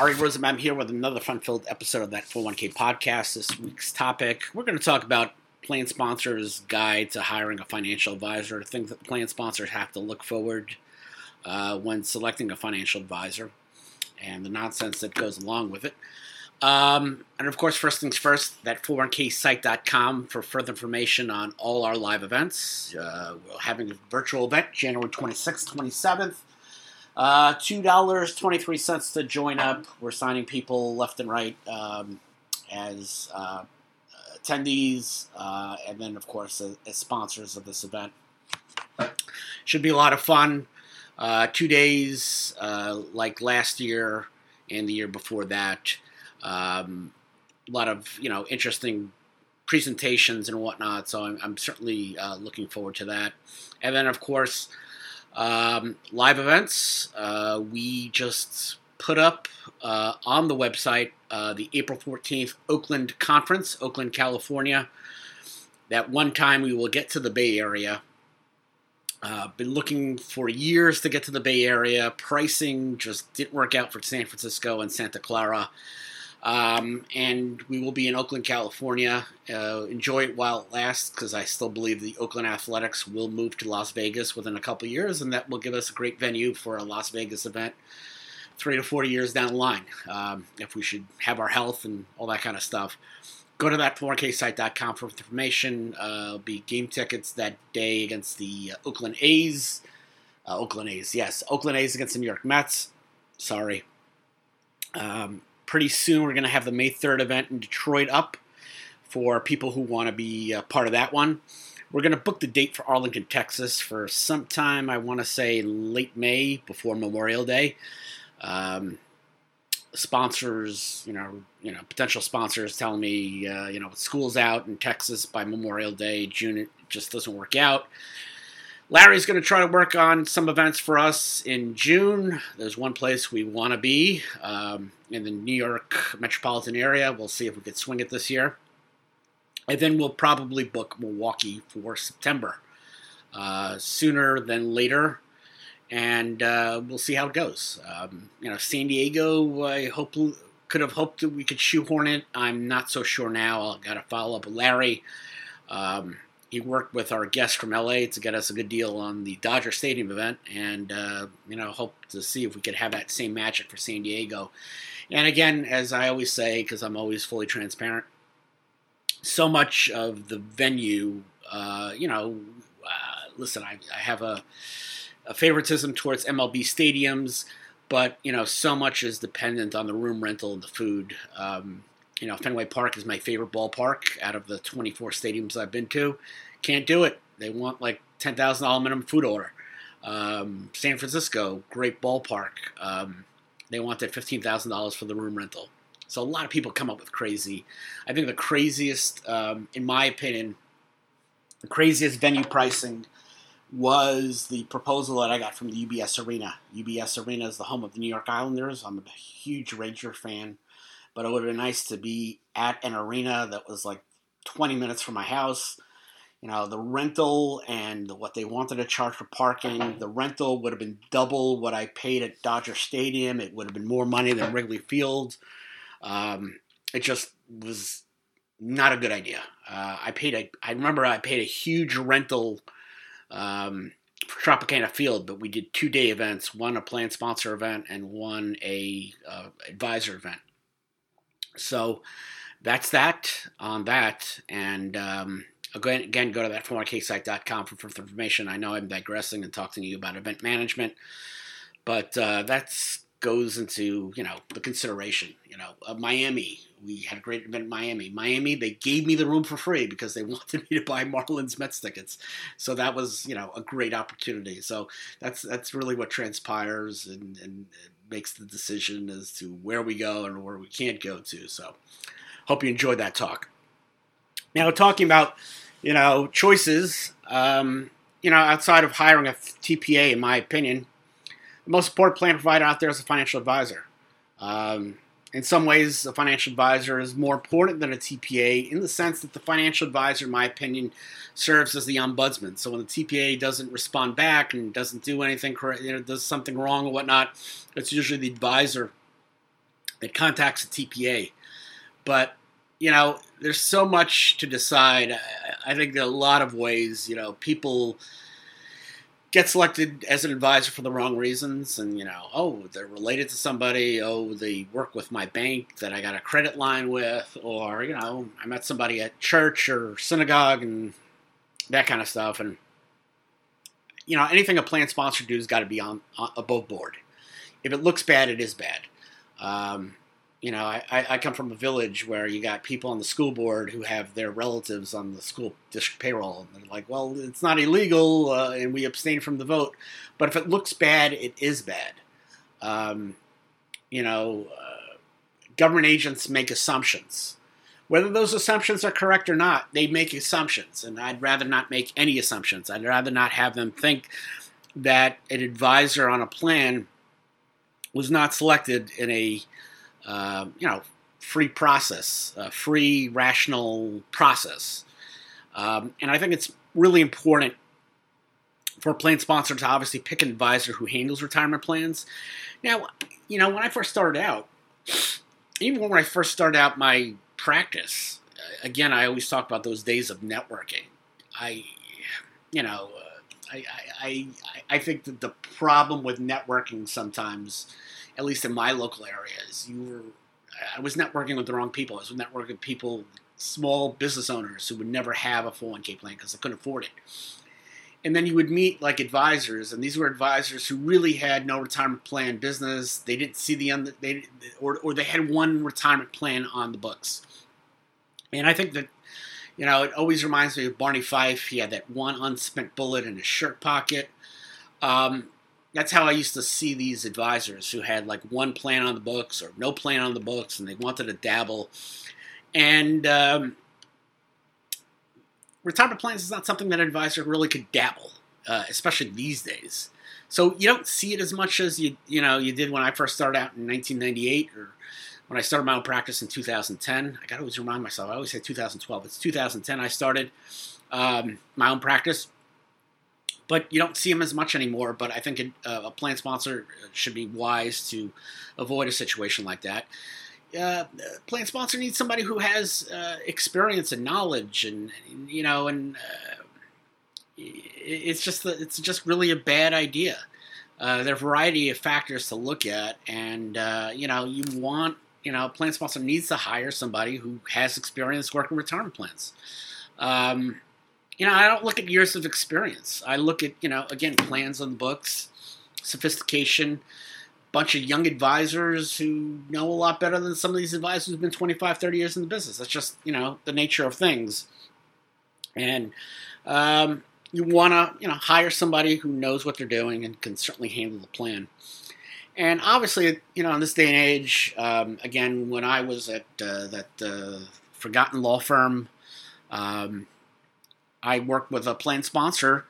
Ari Rosenbaum here with another fun-filled episode of that 401k podcast. This week's topic, we're going to talk about plan sponsors' guide to hiring a financial advisor, things that plan sponsors have to look forward uh, when selecting a financial advisor, and the nonsense that goes along with it. Um, and of course, first things first, that 401ksite.com for further information on all our live events. Uh, we're having a virtual event January 26th, 27th. Uh, $2.23 to join up. We're signing people left and right um, as uh, attendees, uh, and then, of course, as, as, sponsors of this event. Should be a lot of fun. Uh, two days, uh, like last year and the year before that. Um, a lot of you know interesting presentations and whatnot. So I'm, I'm certainly uh, looking forward to that. And then, of course, um, live events. Uh, we just put up uh, on the website uh, the April 14th Oakland Conference, Oakland, California. That one time we will get to the Bay Area. Uh, been looking for years to get to the Bay Area. Pricing just didn't work out for San Francisco and Santa Clara. Um, and we will be in Oakland, California. Uh, enjoy it while it lasts because I still believe the Oakland Athletics will move to Las Vegas within a couple years, and that will give us a great venue for a Las Vegas event three to 40 years down the line um, if we should have our health and all that kind of stuff. Go to that 4ksite.com for information. Uh, be game tickets that day against the uh, Oakland A's. Uh, Oakland A's, yes. Oakland A's against the New York Mets. Sorry. Um, pretty soon we're going to have the May 3rd event in Detroit up for people who want to be part of that one. We're going to book the date for Arlington, Texas for sometime, I want to say late May before Memorial Day. Um, sponsors, you know, you know, potential sponsors telling me, uh, you know, school's out in Texas by Memorial Day, June, it just doesn't work out. Larry's going to try to work on some events for us in June. There's one place we want to be um, in the New York metropolitan area. We'll see if we could swing it this year. And then we'll probably book Milwaukee for September. Uh, sooner than later. And uh, we'll see how it goes. Um, you know, San Diego, I hope could have hoped that we could shoehorn it. I'm not so sure now. I've got to follow up with Larry. Um, he worked with our guest from LA to get us a good deal on the Dodger Stadium event, and uh, you know, hope to see if we could have that same magic for San Diego. And again, as I always say, because I'm always fully transparent, so much of the venue, uh, you know, uh, listen, I, I have a, a favoritism towards MLB stadiums, but you know, so much is dependent on the room rental and the food. Um, you know, Fenway Park is my favorite ballpark out of the 24 stadiums I've been to. Can't do it. They want like $10,000 minimum food order. Um, San Francisco, great ballpark. Um, they wanted $15,000 for the room rental. So a lot of people come up with crazy. I think the craziest, um, in my opinion, the craziest venue pricing was the proposal that I got from the UBS Arena. UBS Arena is the home of the New York Islanders. I'm a huge Ranger fan but it would have been nice to be at an arena that was like 20 minutes from my house. You know, the rental and what they wanted to charge for parking, the rental would have been double what I paid at Dodger Stadium. It would have been more money than Wrigley Field. Um, it just was not a good idea. Uh, I paid a, I remember I paid a huge rental um, for Tropicana Field, but we did two day events, one a plan sponsor event and one a uh, advisor event. So that's that on that. And um, again, again, go to that 4ksite.com for further information. I know I'm digressing and talking to you about event management, but uh, that goes into you know the consideration. You know, uh, Miami. We had a great event in Miami. Miami, they gave me the room for free because they wanted me to buy Marlins Mets tickets. So that was you know a great opportunity. So that's that's really what transpires and, and makes the decision as to where we go and where we can't go to. So, hope you enjoyed that talk. Now, talking about you know choices, um, you know, outside of hiring a TPA, in my opinion, the most important plan provider out there is a financial advisor. Um, in some ways, a financial advisor is more important than a TPA in the sense that the financial advisor, in my opinion, serves as the ombudsman. So when the TPA doesn't respond back and doesn't do anything, correct, you know, does something wrong or whatnot, it's usually the advisor that contacts the TPA. But you know, there's so much to decide. I think a lot of ways, you know, people get selected as an advisor for the wrong reasons and you know oh they're related to somebody oh they work with my bank that i got a credit line with or you know i met somebody at church or synagogue and that kind of stuff. And you know anything a plan sponsor does got to be on, on, above board. If it looks bad it is bad. Um, you know, I, I come from a village where you got people on the school board who have their relatives on the school district payroll. And they're like, well, it's not illegal uh, and we abstain from the vote. But if it looks bad, it is bad. Um, you know, uh, government agents make assumptions. Whether those assumptions are correct or not, they make assumptions. And I'd rather not make any assumptions. I'd rather not have them think that an advisor on a plan was not selected in a uh, you know, free process, a free, rational process. Um, and I think it's really important for a plan sponsor to obviously pick an advisor who handles retirement plans. Now, you know, when I first started out, even when I first started out my practice, uh, again, I always talk about those days of networking. I, you know, uh, I, I, I, I think that the problem with networking sometimes at least in my local areas, you were I was networking with the wrong people. I was networking with people, small business owners who would never have a 401k plan because they couldn't afford it. And then you would meet like advisors, and these were advisors who really had no retirement plan business. They didn't see the end, they or or they had one retirement plan on the books. And I think that you know it always reminds me of Barney Fife. He had that one unspent bullet in his shirt pocket. Um, that's how I used to see these advisors who had like one plan on the books or no plan on the books, and they wanted to dabble. And um, retirement plans is not something that an advisor really could dabble, uh, especially these days. So you don't see it as much as you you know you did when I first started out in 1998 or when I started my own practice in 2010. I got to always remind myself. I always say 2012. It's 2010. I started um, my own practice but you don't see them as much anymore. But I think uh, a plan sponsor should be wise to avoid a situation like that. Uh, plan sponsor needs somebody who has uh, experience and knowledge, and you know, and uh, it's just it's just really a bad idea. Uh, there are a variety of factors to look at, and uh, you know, you want you know, plan sponsor needs to hire somebody who has experience working retirement plans. Um, you know, I don't look at years of experience. I look at, you know, again, plans on the books, sophistication, bunch of young advisors who know a lot better than some of these advisors who've been 25, 30 years in the business. That's just, you know, the nature of things. And um, you want to, you know, hire somebody who knows what they're doing and can certainly handle the plan. And obviously, you know, in this day and age, um, again, when I was at uh, that uh, Forgotten Law Firm, um, I worked with a plan sponsor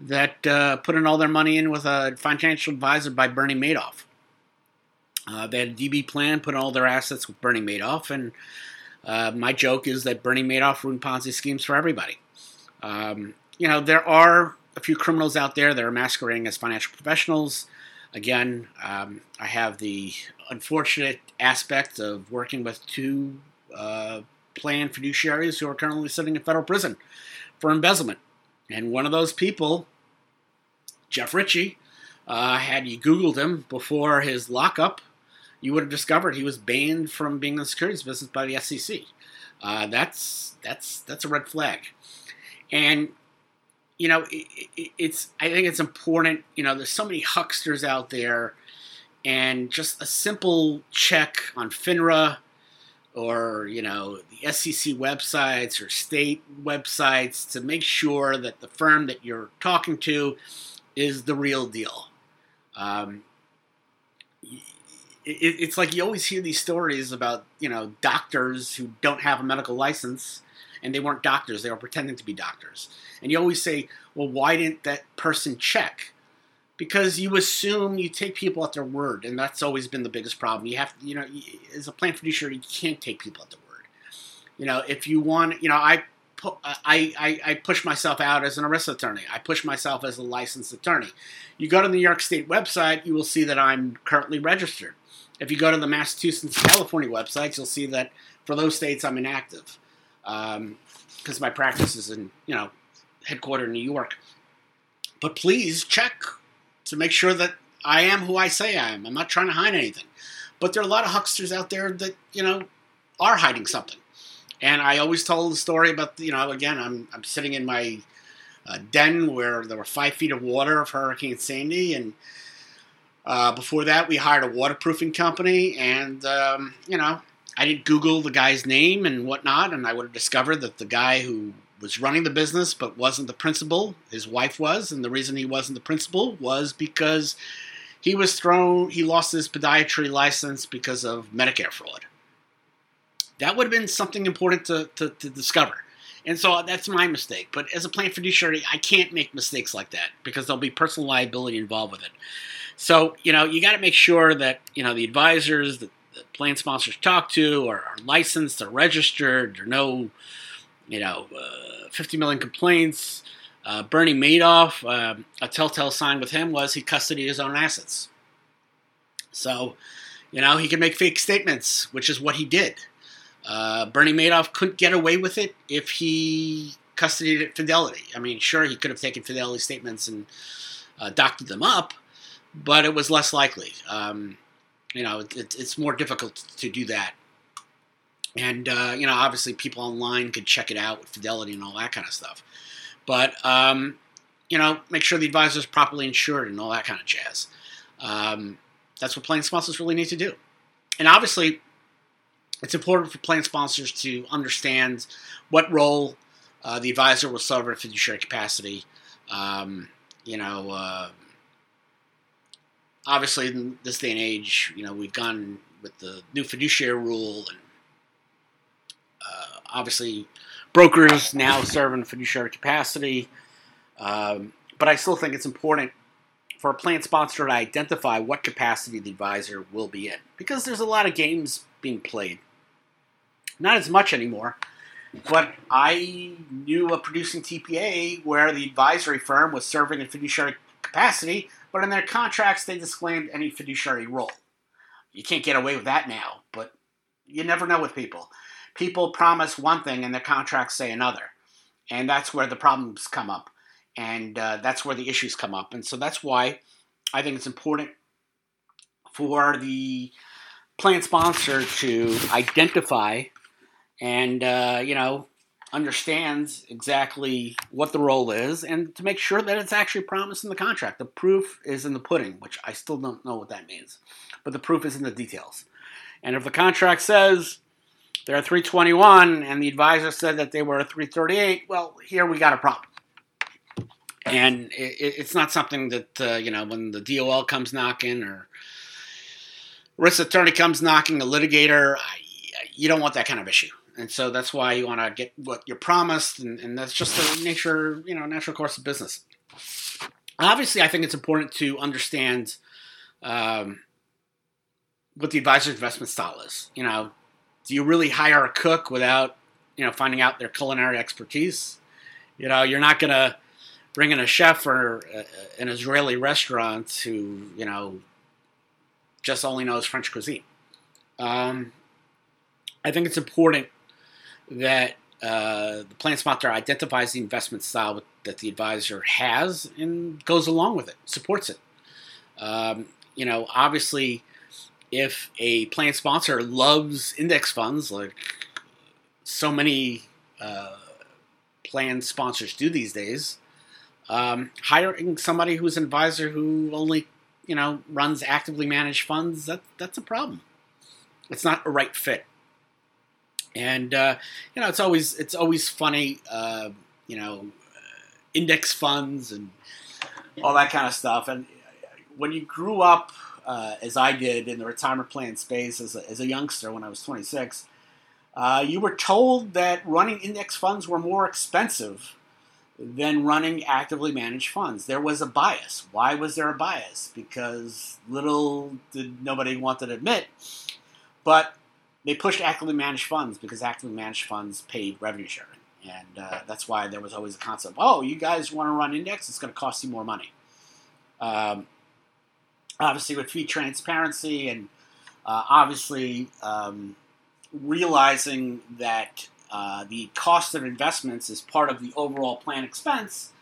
that uh, put in all their money in with a financial advisor by Bernie Madoff. Uh, they had a DB plan, put all their assets with Bernie Madoff, and uh, my joke is that Bernie Madoff ruined Ponzi schemes for everybody. Um, you know, there are a few criminals out there that are masquerading as financial professionals. Again, um, I have the unfortunate aspect of working with two uh, fiduciaries who are currently sitting in federal prison for embezzlement. And one of those people, Jeff Ritchie, uh, had you Googled him before his lockup, you would have discovered he was banned from being in the securities business by the SEC. Uh, that's that's that's a red flag. And you know, it, it, it's I think it's important. You know, there's so many hucksters out there, and just a simple check on FINRA or you know the SEC websites or state websites to make sure that the firm that you're talking to is the real deal. Um, it, it's like you always hear these stories about you know doctors who don't have a medical license and they weren't doctors; they were pretending to be doctors. And you always say, "Well, why didn't that person check?" Because you assume you take people at their word, and that's always been the biggest problem. You have, you know, as a plan fiduciary, you can't take people at their word. You know, if you want, you know, I I, I, I push myself out as an ERISA attorney. I push myself as a licensed attorney. You go to the New York State website, you will see that I'm currently registered. If you go to the Massachusetts, California websites, you'll see that for those states I'm inactive because um, my practice is in you know headquartered in New York. But please check to make sure that I am who I say I am. I'm not trying to hide anything. But there are a lot of hucksters out there that you know are hiding something. And I always tell the story about you know again I'm I'm sitting in my uh, den where there were five feet of water of Hurricane Sandy and. Uh, before that, we hired a waterproofing company, and um, you know, I didn't Google the guy's name and whatnot, and I would have discovered that the guy who was running the business but wasn't the principal, his wife was, and the reason he wasn't the principal was because he was thrown, he lost his podiatry license because of Medicare fraud. That would have been something important to, to, to discover. And so that's my mistake. But as a plan fiduciary, I can't make mistakes like that because there'll be personal liability involved with it. So, you know, you got to make sure that, you know, the advisors, the, the plan sponsors talk to are, are licensed, they're registered, there are no, you know, uh, 50 million complaints. Uh, Bernie Madoff, um, a telltale sign with him was he custodied his own assets. So, you know, he could make fake statements, which is what he did. Uh, Bernie Madoff couldn't get away with it if he custodied at Fidelity. I mean, sure, he could have taken Fidelity statements and uh, doctored them up, but it was less likely. Um, you know, it, it's more difficult to do that. And, uh, you know, obviously people online could check it out with Fidelity and all that kind of stuff. But, um, you know, make sure the advisor is properly insured and all that kind of jazz. Um, that's what plan sponsors really need to do. And obviously, it's important for plan sponsors to understand what role uh, the advisor will serve in a fiduciary capacity. Um, you know, uh, obviously in this day and age, you know, we've gone with the new fiduciary rule, and obviously brokers now serve in fiduciary capacity. Um, but I still think it's important for a plan sponsor to identify what capacity the advisor will be in, because there's a lot of games being played. Not as much anymore. But I knew a producing TPA where the advisory firm was serving in fiduciary capacity, but in their contracts they disclaimed any fiduciary role. You can't get away with that now, but you never know with people. People promise one thing and their contracts say another. And that's where the problems come up. And uh, that's where the issues come up. And so that's why I think it's important for the plan sponsor to identify and, uh, you know, understands exactly what the role is and to make sure that it's actually promised in the contract. The proof is in the pudding, which I still don't know what that means, but the proof is in the details. And if the contract says they're 321 and the advisor said that they were 338, well, here we got a problem. And it, it's not something that, uh, you know, when the DOL comes knocking or ERISA attorney comes knocking, a litigator, you don't want that kind of issue and so that's why you want to get what you're promised, and, and that's just the nature, you know, natural course of business. Obviously, I think it's important to understand um, what the advisor's investment style is. You know, do you really hire a cook without, you know, finding out their culinary expertise? You know, you're not going to bring in a chef or a, an Israeli restaurant who, you know, just only knows French cuisine. Um, I think it's important that uh, the plan sponsor identifies the investment style that the advisor has and goes along with it, supports it. Um, you know, obviously, if a plan sponsor loves index funds, like so many uh, plan sponsors do these days, um, hiring somebody who's an advisor who only you know runs actively managed funds that that's a problem. It's not a right fit and uh, you know it's always it's always funny uh, you know index funds and all that kind of stuff and when you grew up uh, as I did in the retirement plan space as a, as a youngster when I was 26 uh, you were told that running index funds were more expensive than running actively managed funds. There was a bias. Why was there a bias? Because little did nobody want to admit. But they pushed actively managed funds because actively managed funds paid revenue sharing. and uh, that's why there was always a concept. Oh, you guys want to run index? It's going to cost you more money. Um, obviously, with fee transparency and uh, obviously um, realizing that uh, the cost of investments is part of the overall plan expense,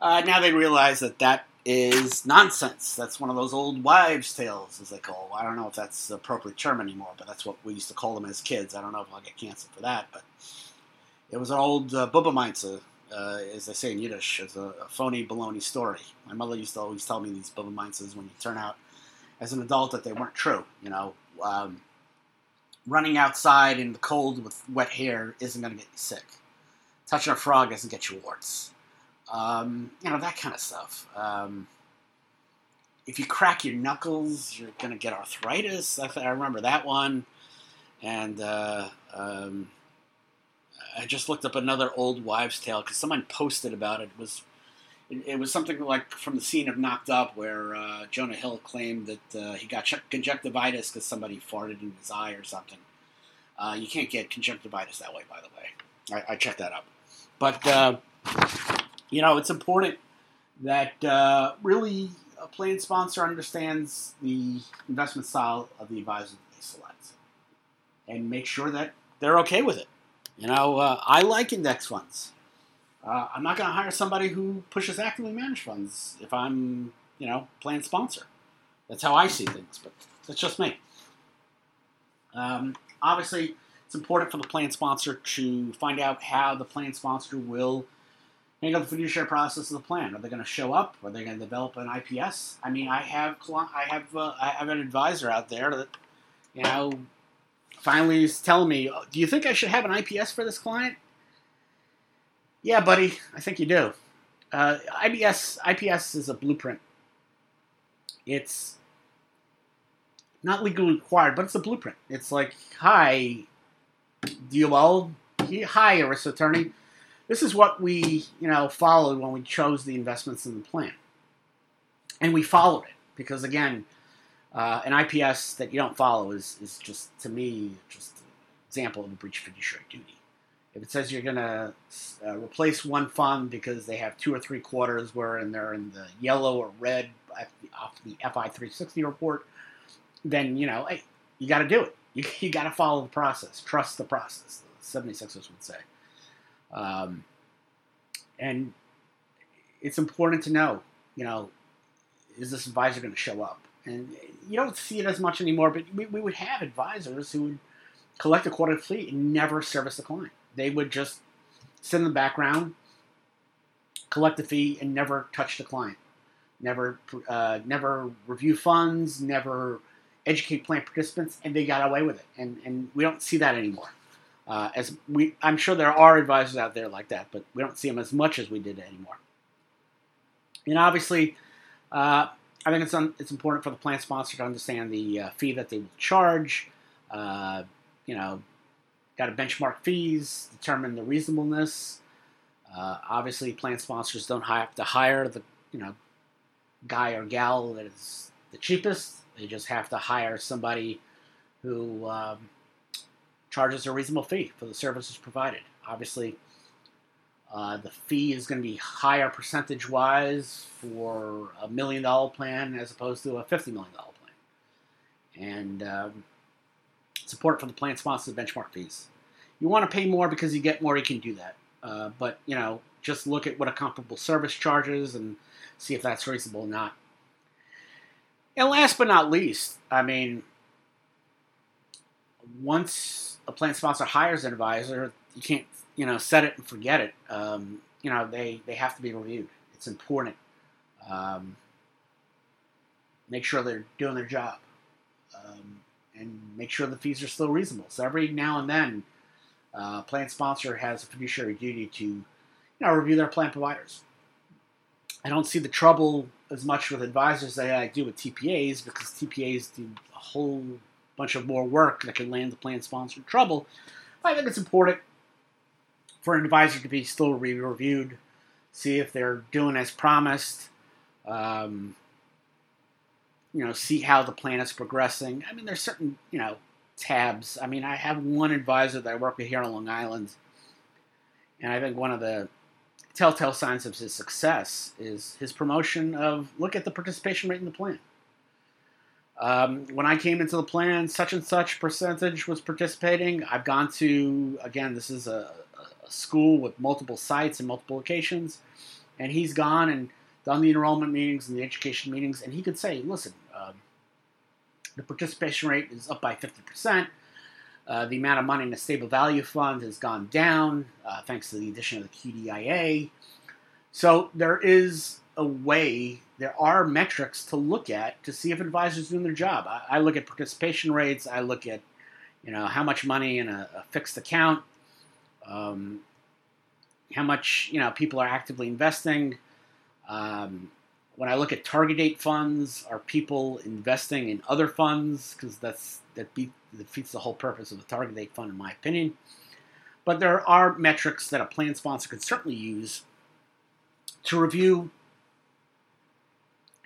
uh, now they realize that that is nonsense. That's one of those old wives' tales, as they call. I don't know if that's the appropriate term anymore, but that's what we used to call them as kids. I don't know if I'll get canceled for that, but it was an old uh, Bubba uh, as they say in Yiddish, as a, a, phony baloney story. My mother used to always tell me these Bubba when you turn out as an adult that they weren't true. You know, um, running outside in the cold with wet hair isn't going to get you sick. Touching a frog doesn't get you warts. Um, you know, that kind of stuff. Um, if you crack your knuckles, you're going to get arthritis. I, I, remember that one. And uh, um, I just looked up another old wives' tale because someone posted about it. It was it, it, was something like from the scene of Knocked Up, where uh, Jonah Hill claimed that uh, he got conjunctivitis because somebody farted in his eye or something. Uh, you can't get conjunctivitis that way, by the way. I, I checked that up. But uh, you know, it's important that uh, really a plan sponsor understands the investment style of the advisor they select and make sure that they're okay with it. You know, uh, I like index funds. Uh, I'm not going to hire somebody who pushes actively managed funds if I'm, you know, plan sponsor. That's how I see things, but that's just me. Um, obviously, it's important for the plan sponsor to find out how the plan sponsor will handle the fiduciary process of the plan. Are they going to show up? Are they going to develop an IPS? I mean, I have I have uh, I have an advisor out there that you know finally is telling me, "Do you think I should have an IPS for this client?" Yeah, buddy, I think you do. Uh, IBS IPS is a blueprint. It's not legally required, but it's a blueprint. It's like, hi, do you DOL, hi, ERISA attorney this is what we, you know, followed when we chose the investments in the plan. And we followed it because, again, uh, an IPS that you don't follow is, is just, to me, just an example of a breach of fiduciary duty. If it says you're going to uh, replace one fund because they have two or three quarters where and they're in the yellow or red off the FI 360 report, then, you know, hey, you got to do it. You, you got to follow the process. Trust the process, the 76ers would say. Um, and it's important to know, you know, is this advisor going to show up? And you don't see it as much anymore, but we, we would have advisors who would collect a quarterly fee and never service the client. They would just sit in the background, collect the fee, and never touch the client. Never, uh, never review funds, never educate plan participants, and they got away with it. And and we don't see that anymore. Uh, as we, I'm sure there are advisors out there like that, but we don't see them as much as we did anymore. And obviously, uh, I think it's un, it's important for the plan sponsor to understand the uh, fee that they will charge. Uh, you know, got to benchmark fees, determine the reasonableness. Uh, obviously, plan sponsors don't have to hire the you know guy or gal that is the cheapest. They just have to hire somebody who um, charges a reasonable fee for the services provided. Obviously, uh, the fee is going to be higher percentage wise for a million dollar plan as opposed to a $50 million plan. And um, important for the plan sponsor to benchmark fees. You want to pay more because you get more, you can do that. Uh, but, you know, just look at what a comparable service charges and see if that's reasonable or not. And last but not least, I mean, once a plan sponsor hires an advisor, you can't you know set it and forget it. Um, you know they they have to be reviewed. It's important. Um, make sure they're doing their job, um, and make sure the fees are still reasonable. So every now and then, uh, plan sponsor has a fiduciary duty to you know review their plan providers. I don't see the trouble as much with advisors as I do with TPAs because TPAs do a whole bunch of more work that can land the plan sponsor in trouble. But I think it's important for an advisor to be still reviewed, see if they're doing as promised, um, you know, see how the plan is progressing. I mean, there's certain, you know, tabs. I mean, I have one advisor that I work with here on Long Island, And I think one of the telltale signs of his success is his promotion of look at the participation rate in the plan. Um, when I came into the plan, such and such percentage was participating. I've gone to, again, this is a, a school with multiple sites and multiple locations, and he's gone and done the enrollment meetings and the education meetings, and he could say, listen, um, the participation rate is up by 50%. Uh, the amount of money in the stable value fund has gone down uh, thanks to the addition of the QDIA. So there is a way, there are metrics to look at to see if advisors doing their job. I, I look at participation rates. I look at, you know, how much money in a, a fixed account, um, how much you know people are actively investing. Um, when I look at target date funds, are people investing in other funds? Because that's that be, defeats the whole purpose of the target date fund, in my opinion. But there are metrics that a plan sponsor could certainly use to review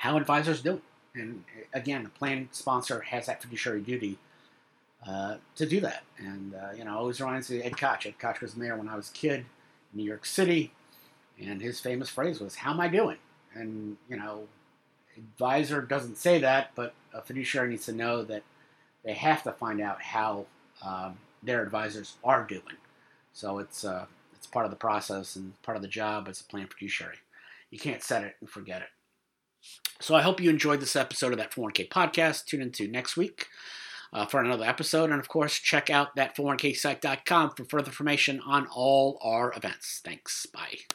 how advisors do. it. And again, the plan sponsor has that fiduciary duty uh, to do that. And, uh, you know, I always reminds me of Ed Koch. Ed Koch was mayor when I was a kid in New York City. And his famous phrase was, How am I doing? And, you know, advisor doesn't say that, but a fiduciary needs to know that they have to find out how um, their advisors are doing. So it's, uh, it's part of the process and part of the job as a plan fiduciary. You can't set it and forget it. So I hope you enjoyed this episode of that 401k podcast. Tune into next week uh, for another episode. And of course, check out that 401ksite.com for further information on all our events. Thanks. Bye.